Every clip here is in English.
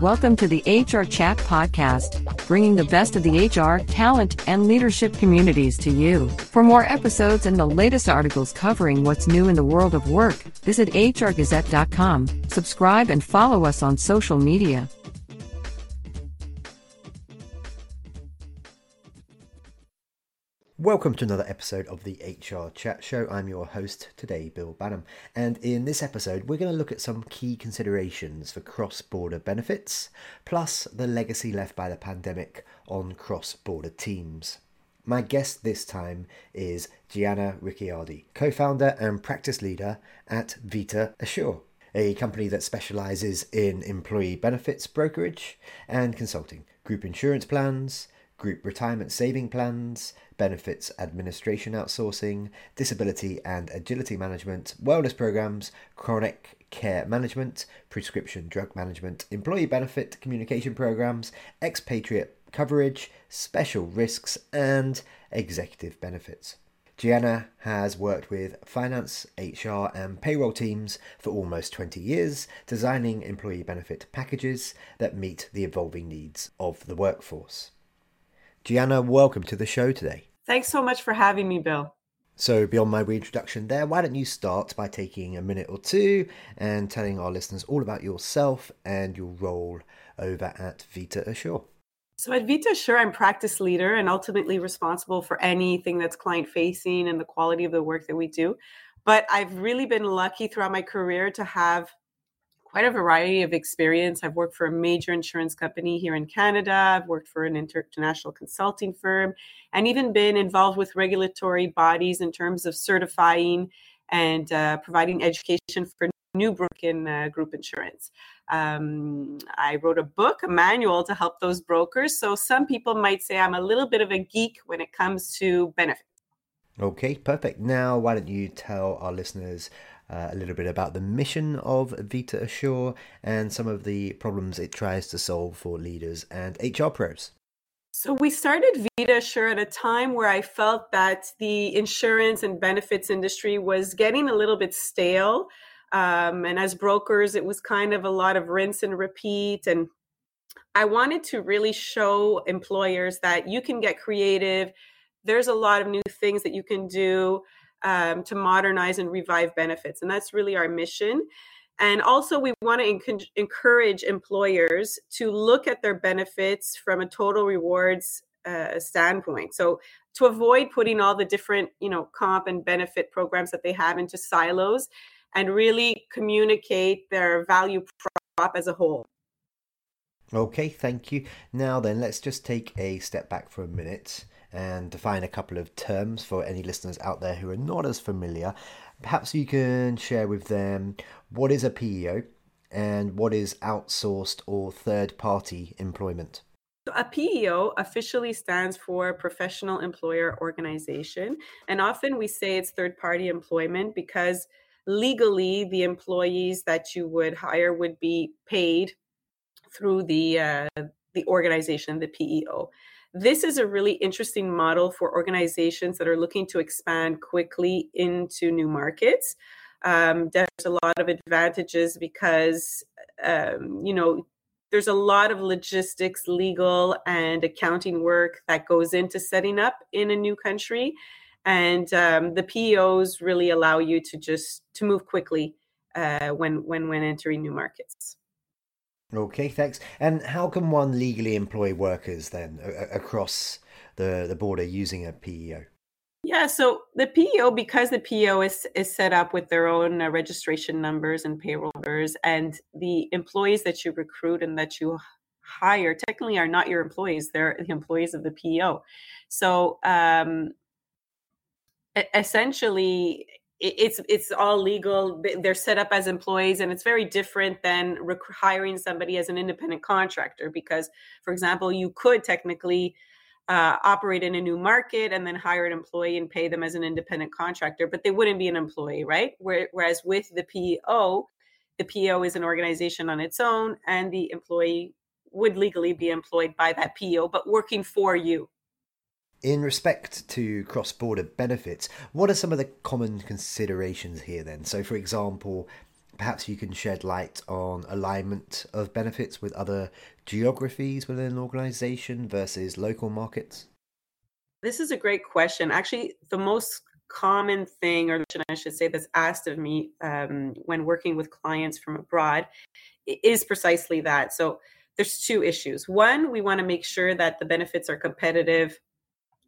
Welcome to the HR Chat Podcast, bringing the best of the HR, talent, and leadership communities to you. For more episodes and the latest articles covering what's new in the world of work, visit hrgazette.com, subscribe, and follow us on social media. Welcome to another episode of the HR Chat Show. I'm your host today, Bill Banham. And in this episode, we're going to look at some key considerations for cross border benefits, plus the legacy left by the pandemic on cross border teams. My guest this time is Gianna Ricciardi, co founder and practice leader at Vita Assure, a company that specializes in employee benefits brokerage and consulting, group insurance plans, group retirement saving plans, benefits administration outsourcing, disability and agility management, wellness programs, chronic care management, prescription drug management, employee benefit communication programs, expatriate coverage, special risks, and executive benefits. Gianna has worked with finance, HR, and payroll teams for almost 20 years, designing employee benefit packages that meet the evolving needs of the workforce. Gianna, welcome to the show today. Thanks so much for having me, Bill. So, beyond my reintroduction there, why don't you start by taking a minute or two and telling our listeners all about yourself and your role over at Vita Assure? So, at Vita Assure, I'm practice leader and ultimately responsible for anything that's client facing and the quality of the work that we do. But I've really been lucky throughout my career to have quite a variety of experience. I've worked for a major insurance company here in Canada, I've worked for an international consulting firm, and even been involved with regulatory bodies in terms of certifying and uh, providing education for new broken uh, group insurance. Um, I wrote a book, a manual to help those brokers. So some people might say I'm a little bit of a geek when it comes to benefits. Okay, perfect. Now, why don't you tell our listeners uh, a little bit about the mission of Vita Assure and some of the problems it tries to solve for leaders and HR pros. So, we started Vita Assure at a time where I felt that the insurance and benefits industry was getting a little bit stale. Um, and as brokers, it was kind of a lot of rinse and repeat. And I wanted to really show employers that you can get creative. There's a lot of new things that you can do um, to modernize and revive benefits. And that's really our mission. And also, we want to encourage employers to look at their benefits from a total rewards uh, standpoint. So, to avoid putting all the different, you know, comp and benefit programs that they have into silos, and really communicate their value prop as a whole. Okay, thank you. Now then, let's just take a step back for a minute and define a couple of terms for any listeners out there who are not as familiar. Perhaps you can share with them what is a PEO and what is outsourced or third party employment. A PEO officially stands for Professional Employer Organization, and often we say it's third party employment because legally the employees that you would hire would be paid through the uh, the organization, the PEO. This is a really interesting model for organizations that are looking to expand quickly into new markets. Um, there's a lot of advantages because, um, you know, there's a lot of logistics, legal, and accounting work that goes into setting up in a new country, and um, the PEOs really allow you to just to move quickly uh, when when when entering new markets. Okay, thanks. And how can one legally employ workers then across the, the border using a PEO? Yeah, so the PEO, because the PEO is, is set up with their own uh, registration numbers and payroll numbers, and the employees that you recruit and that you hire technically are not your employees, they're the employees of the PEO. So um, essentially, it's it's all legal. They're set up as employees and it's very different than rec- hiring somebody as an independent contractor because for example you could technically uh, operate in a new market and then hire an employee and pay them as an independent contractor but they wouldn't be an employee right? Whereas with the PEO the PEO is an organization on its own and the employee would legally be employed by that PEO but working for you in respect to cross border benefits, what are some of the common considerations here then? So, for example, Perhaps you can shed light on alignment of benefits with other geographies within an organization versus local markets. This is a great question. Actually, the most common thing, or I should say, that's asked of me um, when working with clients from abroad is precisely that. So there's two issues. One, we want to make sure that the benefits are competitive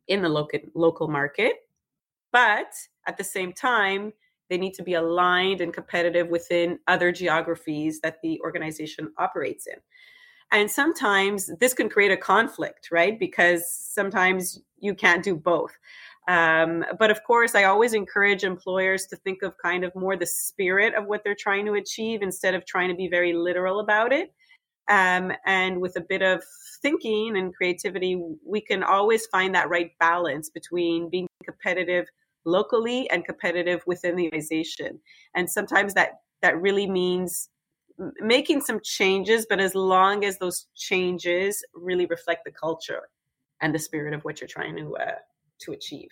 in the local local market, but at the same time, they need to be aligned and competitive within other geographies that the organization operates in. And sometimes this can create a conflict, right? Because sometimes you can't do both. Um, but of course, I always encourage employers to think of kind of more the spirit of what they're trying to achieve instead of trying to be very literal about it. Um, and with a bit of thinking and creativity, we can always find that right balance between being competitive locally and competitive within the organization. And sometimes that that really means making some changes, but as long as those changes really reflect the culture and the spirit of what you're trying to uh, to achieve.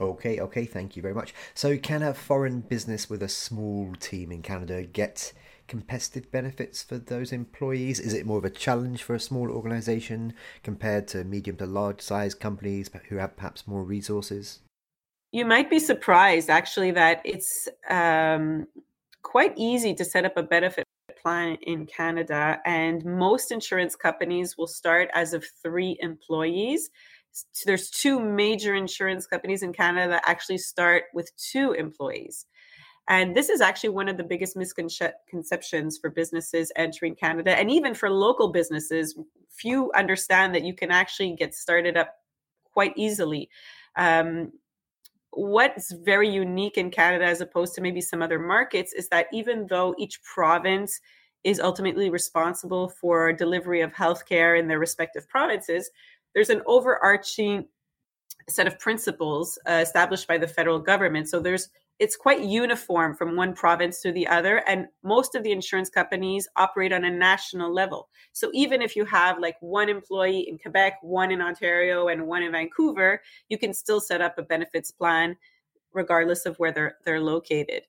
Okay, okay, thank you very much. So, can a foreign business with a small team in Canada get competitive benefits for those employees? Is it more of a challenge for a small organization compared to medium to large size companies who have perhaps more resources? You might be surprised actually that it's um, quite easy to set up a benefit plan in Canada, and most insurance companies will start as of three employees. So there's two major insurance companies in Canada that actually start with two employees. And this is actually one of the biggest misconceptions for businesses entering Canada and even for local businesses. Few understand that you can actually get started up quite easily. Um, what's very unique in Canada as opposed to maybe some other markets is that even though each province is ultimately responsible for delivery of healthcare in their respective provinces, there's an overarching set of principles uh, established by the federal government. So there's it's quite uniform from one province to the other and most of the insurance companies operate on a national level. So even if you have like one employee in quebec one in ontario and one in vancouver you can still set up a benefits plan regardless of where they're, they're located.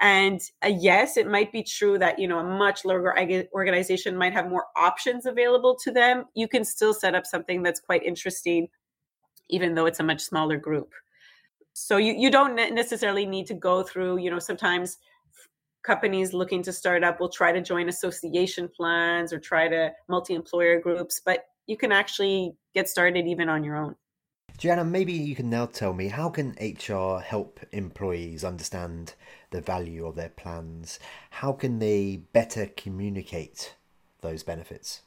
And uh, yes it might be true that you know a much larger organization might have more options available to them. You can still set up something that's quite interesting even though it's a much smaller group so you, you don't necessarily need to go through you know sometimes companies looking to start up will try to join association plans or try to multi-employer groups but you can actually get started even on your own Gianna, maybe you can now tell me how can HR help employees understand the value of their plans? How can they better communicate those benefits?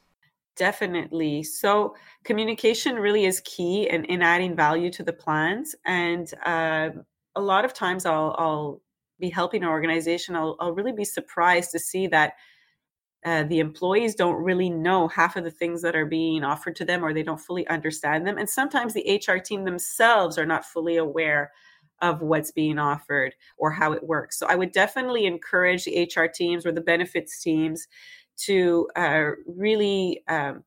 Definitely. So communication really is key in, in adding value to the plans. And uh, a lot of times I'll, I'll be helping an organization, I'll, I'll really be surprised to see that uh, the employees don't really know half of the things that are being offered to them or they don't fully understand them. And sometimes the HR team themselves are not fully aware of what's being offered or how it works. So I would definitely encourage the HR teams or the benefits teams to uh, really um,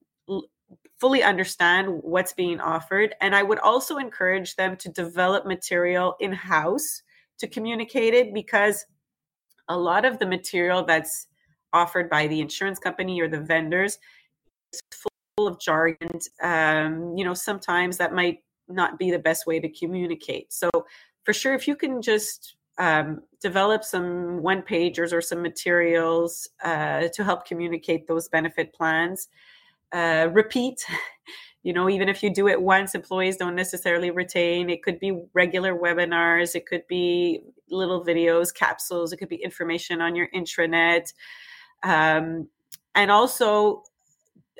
fully understand what's being offered. And I would also encourage them to develop material in house to communicate it because a lot of the material that's offered by the insurance company or the vendors is full of jargon. Um, you know, sometimes that might not be the best way to communicate. So, for sure, if you can just um, develop some one pagers or some materials uh, to help communicate those benefit plans. Uh, repeat, you know, even if you do it once, employees don't necessarily retain. It could be regular webinars, it could be little videos, capsules, it could be information on your intranet. Um, and also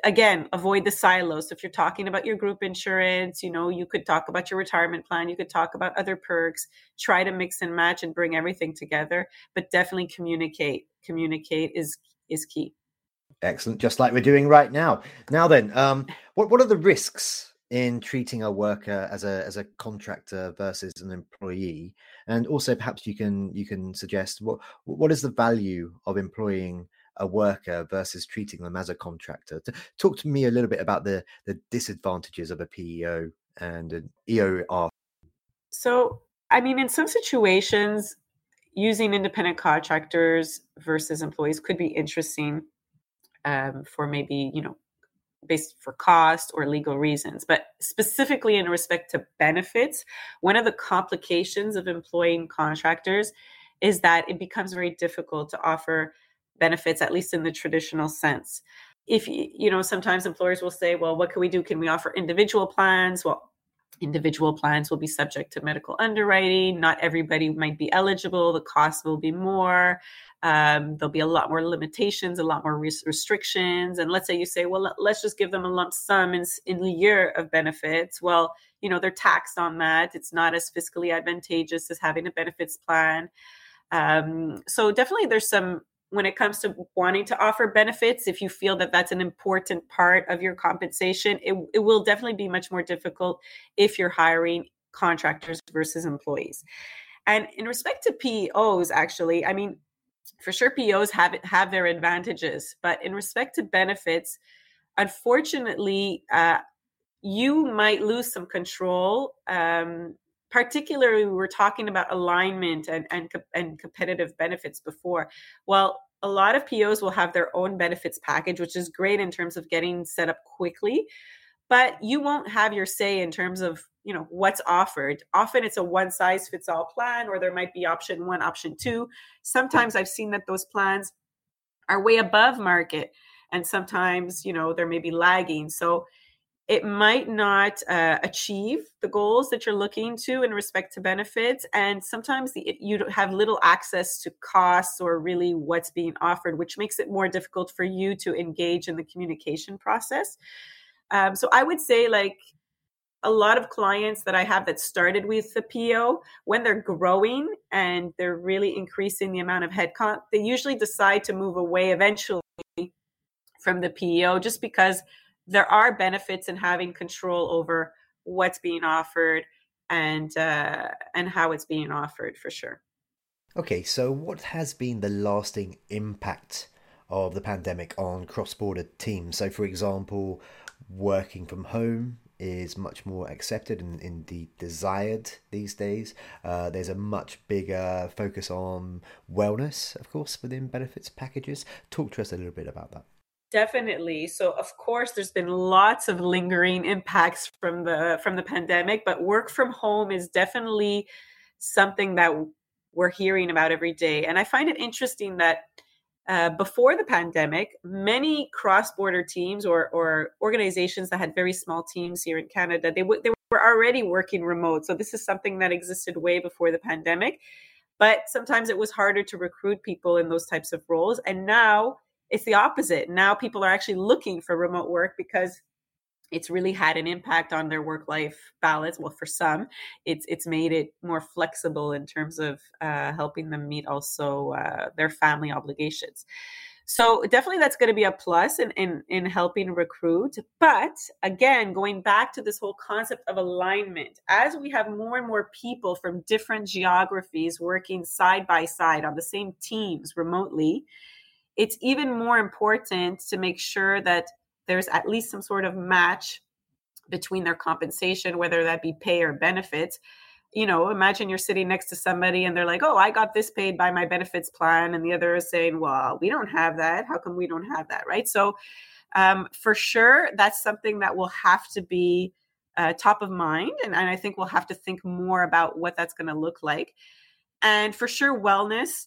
again avoid the silos if you're talking about your group insurance you know you could talk about your retirement plan you could talk about other perks try to mix and match and bring everything together but definitely communicate. Communicate is is key. Excellent. Just like we're doing right now. Now then um what what are the risks in treating a worker as a as a contractor versus an employee? And also perhaps you can you can suggest what what is the value of employing a worker versus treating them as a contractor. Talk to me a little bit about the the disadvantages of a PEO and an EOR. So, I mean, in some situations, using independent contractors versus employees could be interesting um, for maybe you know based for cost or legal reasons but specifically in respect to benefits one of the complications of employing contractors is that it becomes very difficult to offer benefits at least in the traditional sense. If you know sometimes employers will say well what can we do? Can we offer individual plans? Well individual plans will be subject to medical underwriting. Not everybody might be eligible. The cost will be more. Um, there'll be a lot more limitations a lot more res- restrictions. And let's say you say well let's just give them a lump sum in, in a year of benefits. Well you know they're taxed on that. It's not as fiscally advantageous as having a benefits plan. Um, so definitely there's some when it comes to wanting to offer benefits, if you feel that that's an important part of your compensation, it, it will definitely be much more difficult if you're hiring contractors versus employees. And in respect to PEOs, actually, I mean, for sure, PEOs have have their advantages, but in respect to benefits, unfortunately, uh, you might lose some control um, particularly we were talking about alignment and, and, and competitive benefits before. Well, a lot of POs will have their own benefits package, which is great in terms of getting set up quickly, but you won't have your say in terms of you know what's offered. Often it's a one size fits all plan or there might be option one option two. Sometimes i've seen that those plans are way above market and sometimes you know they're maybe lagging. So it might not uh, achieve the goals that you're looking to in respect to benefits and sometimes the, you have little access to costs or really what's being offered which makes it more difficult for you to engage in the communication process. Um, so i would say like a lot of clients that i have that started with the PO, when they're growing and they're really increasing the amount of headcount they usually decide to move away eventually from the PEO just because there are benefits in having control over what's being offered and uh, and how it's being offered for sure. Okay, so what has been the lasting impact of the pandemic on cross-border teams? So, for example, working from home is much more accepted and indeed desired these days. Uh, there's a much bigger focus on wellness, of course, within benefits packages. Talk to us a little bit about that. Definitely. So of course there's been lots of lingering impacts from the from the pandemic, but work from home is definitely something that we're hearing about every day. And I find it interesting that uh, before the pandemic, many cross-border teams or, or organizations that had very small teams here in Canada, they, w- they were already working remote. So this is something that existed way before the pandemic. But sometimes it was harder to recruit people in those types of roles. And now it's the opposite. Now people are actually looking for remote work because it's really had an impact on their work life balance. Well, for some, it's it's made it more flexible in terms of uh, helping them meet also uh, their family obligations. So definitely that's going to be a plus in, in, in helping recruit. But again, going back to this whole concept of alignment, as we have more and more people from different geographies working side by side on the same teams remotely, it's even more important to make sure that there's at least some sort of match between their compensation, whether that be pay or benefits. You know, imagine you're sitting next to somebody and they're like, oh, I got this paid by my benefits plan. And the other is saying, well, we don't have that. How come we don't have that? Right. So, um, for sure, that's something that will have to be uh, top of mind. And, and I think we'll have to think more about what that's going to look like. And for sure, wellness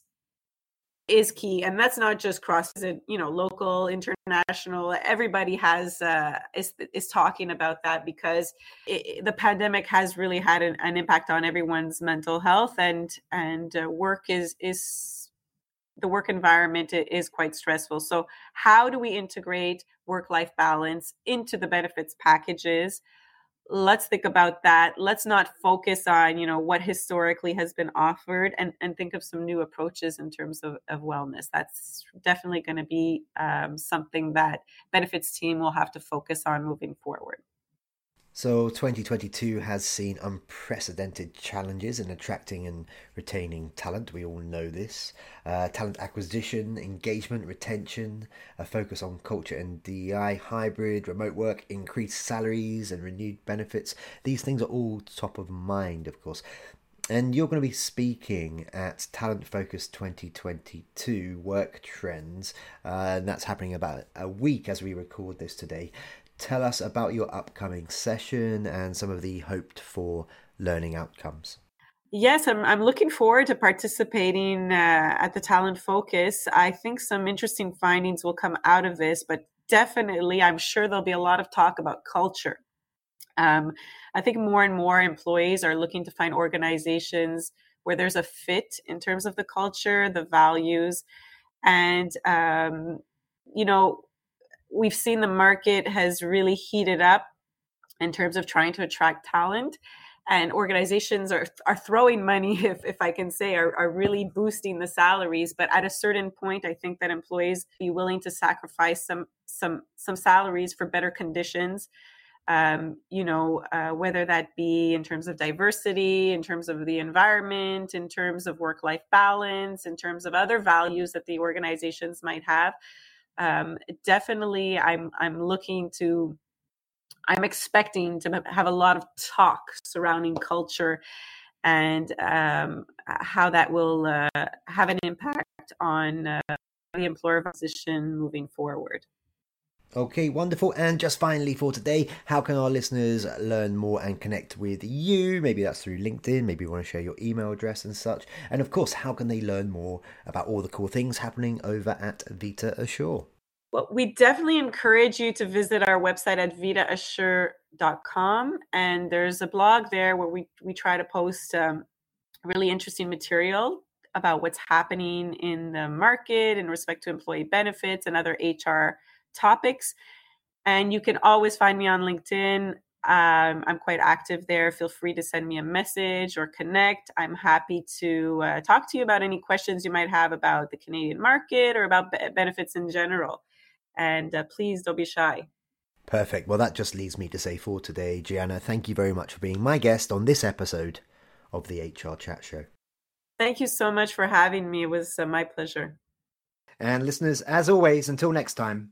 is key and that's not just cross it you know local international everybody has uh is is talking about that because it, the pandemic has really had an, an, impact on everyone's mental health and and uh, work is is the work environment is quite stressful. So how do we integrate work life balance into the benefits packages let's think about that. Let's not focus on you know what historically has been offered and and think of some new approaches in terms of, of wellness. That's definitely going to be um, something that benefits team will have to focus on moving forward so 2022 has seen unprecedented challenges in attracting and retaining talent. We all know this. Uh, talent acquisition, engagement, retention, a focus on culture and DEI, hybrid, remote work, increased salaries and renewed benefits. These things are all top of mind, of course. and you're going to be speaking at Talent Focus 2022 Work Trends, uh, and that's happening about a week as we record this today. Tell us about your upcoming session and some of the hoped for learning outcomes. Yes, I'm, I'm looking forward to participating uh, at the Talent Focus. I think some interesting findings will come out of this, but definitely, I'm sure there'll be a lot of talk about culture. Um, I think more and more employees are looking to find organizations where there's a fit in terms of the culture, the values, and um, you know, we've seen the market has really heated up in terms of trying to attract talent and organizations are are throwing money if, if i can say are, are really boosting the salaries but at a certain point i think that employees be willing to sacrifice some some some salaries for better conditions um, you know uh, whether that be in terms of diversity in terms of the environment in terms of work life balance in terms of other values that the organizations might have um, definitely i'm i'm looking to I'm expecting to have a lot of talk surrounding culture and um, how that will uh, have an impact on uh, the employer position moving forward. Okay, wonderful. And just finally for today, how can our listeners learn more and connect with you? Maybe that's through LinkedIn, maybe you want to share your email address and such. And of course, how can they learn more about all the cool things happening over at Vita Assure? Well, we definitely encourage you to visit our website at vitaassure.com. And there's a blog there where we, we try to post um, really interesting material about what's happening in the market in respect to employee benefits and other HR topics. And you can always find me on LinkedIn. Um, I'm quite active there. Feel free to send me a message or connect. I'm happy to uh, talk to you about any questions you might have about the Canadian market or about be- benefits in general. And uh, please don't be shy. Perfect. Well, that just leaves me to say for today, Gianna, thank you very much for being my guest on this episode of the HR Chat Show. Thank you so much for having me. It was uh, my pleasure. And listeners, as always, until next time,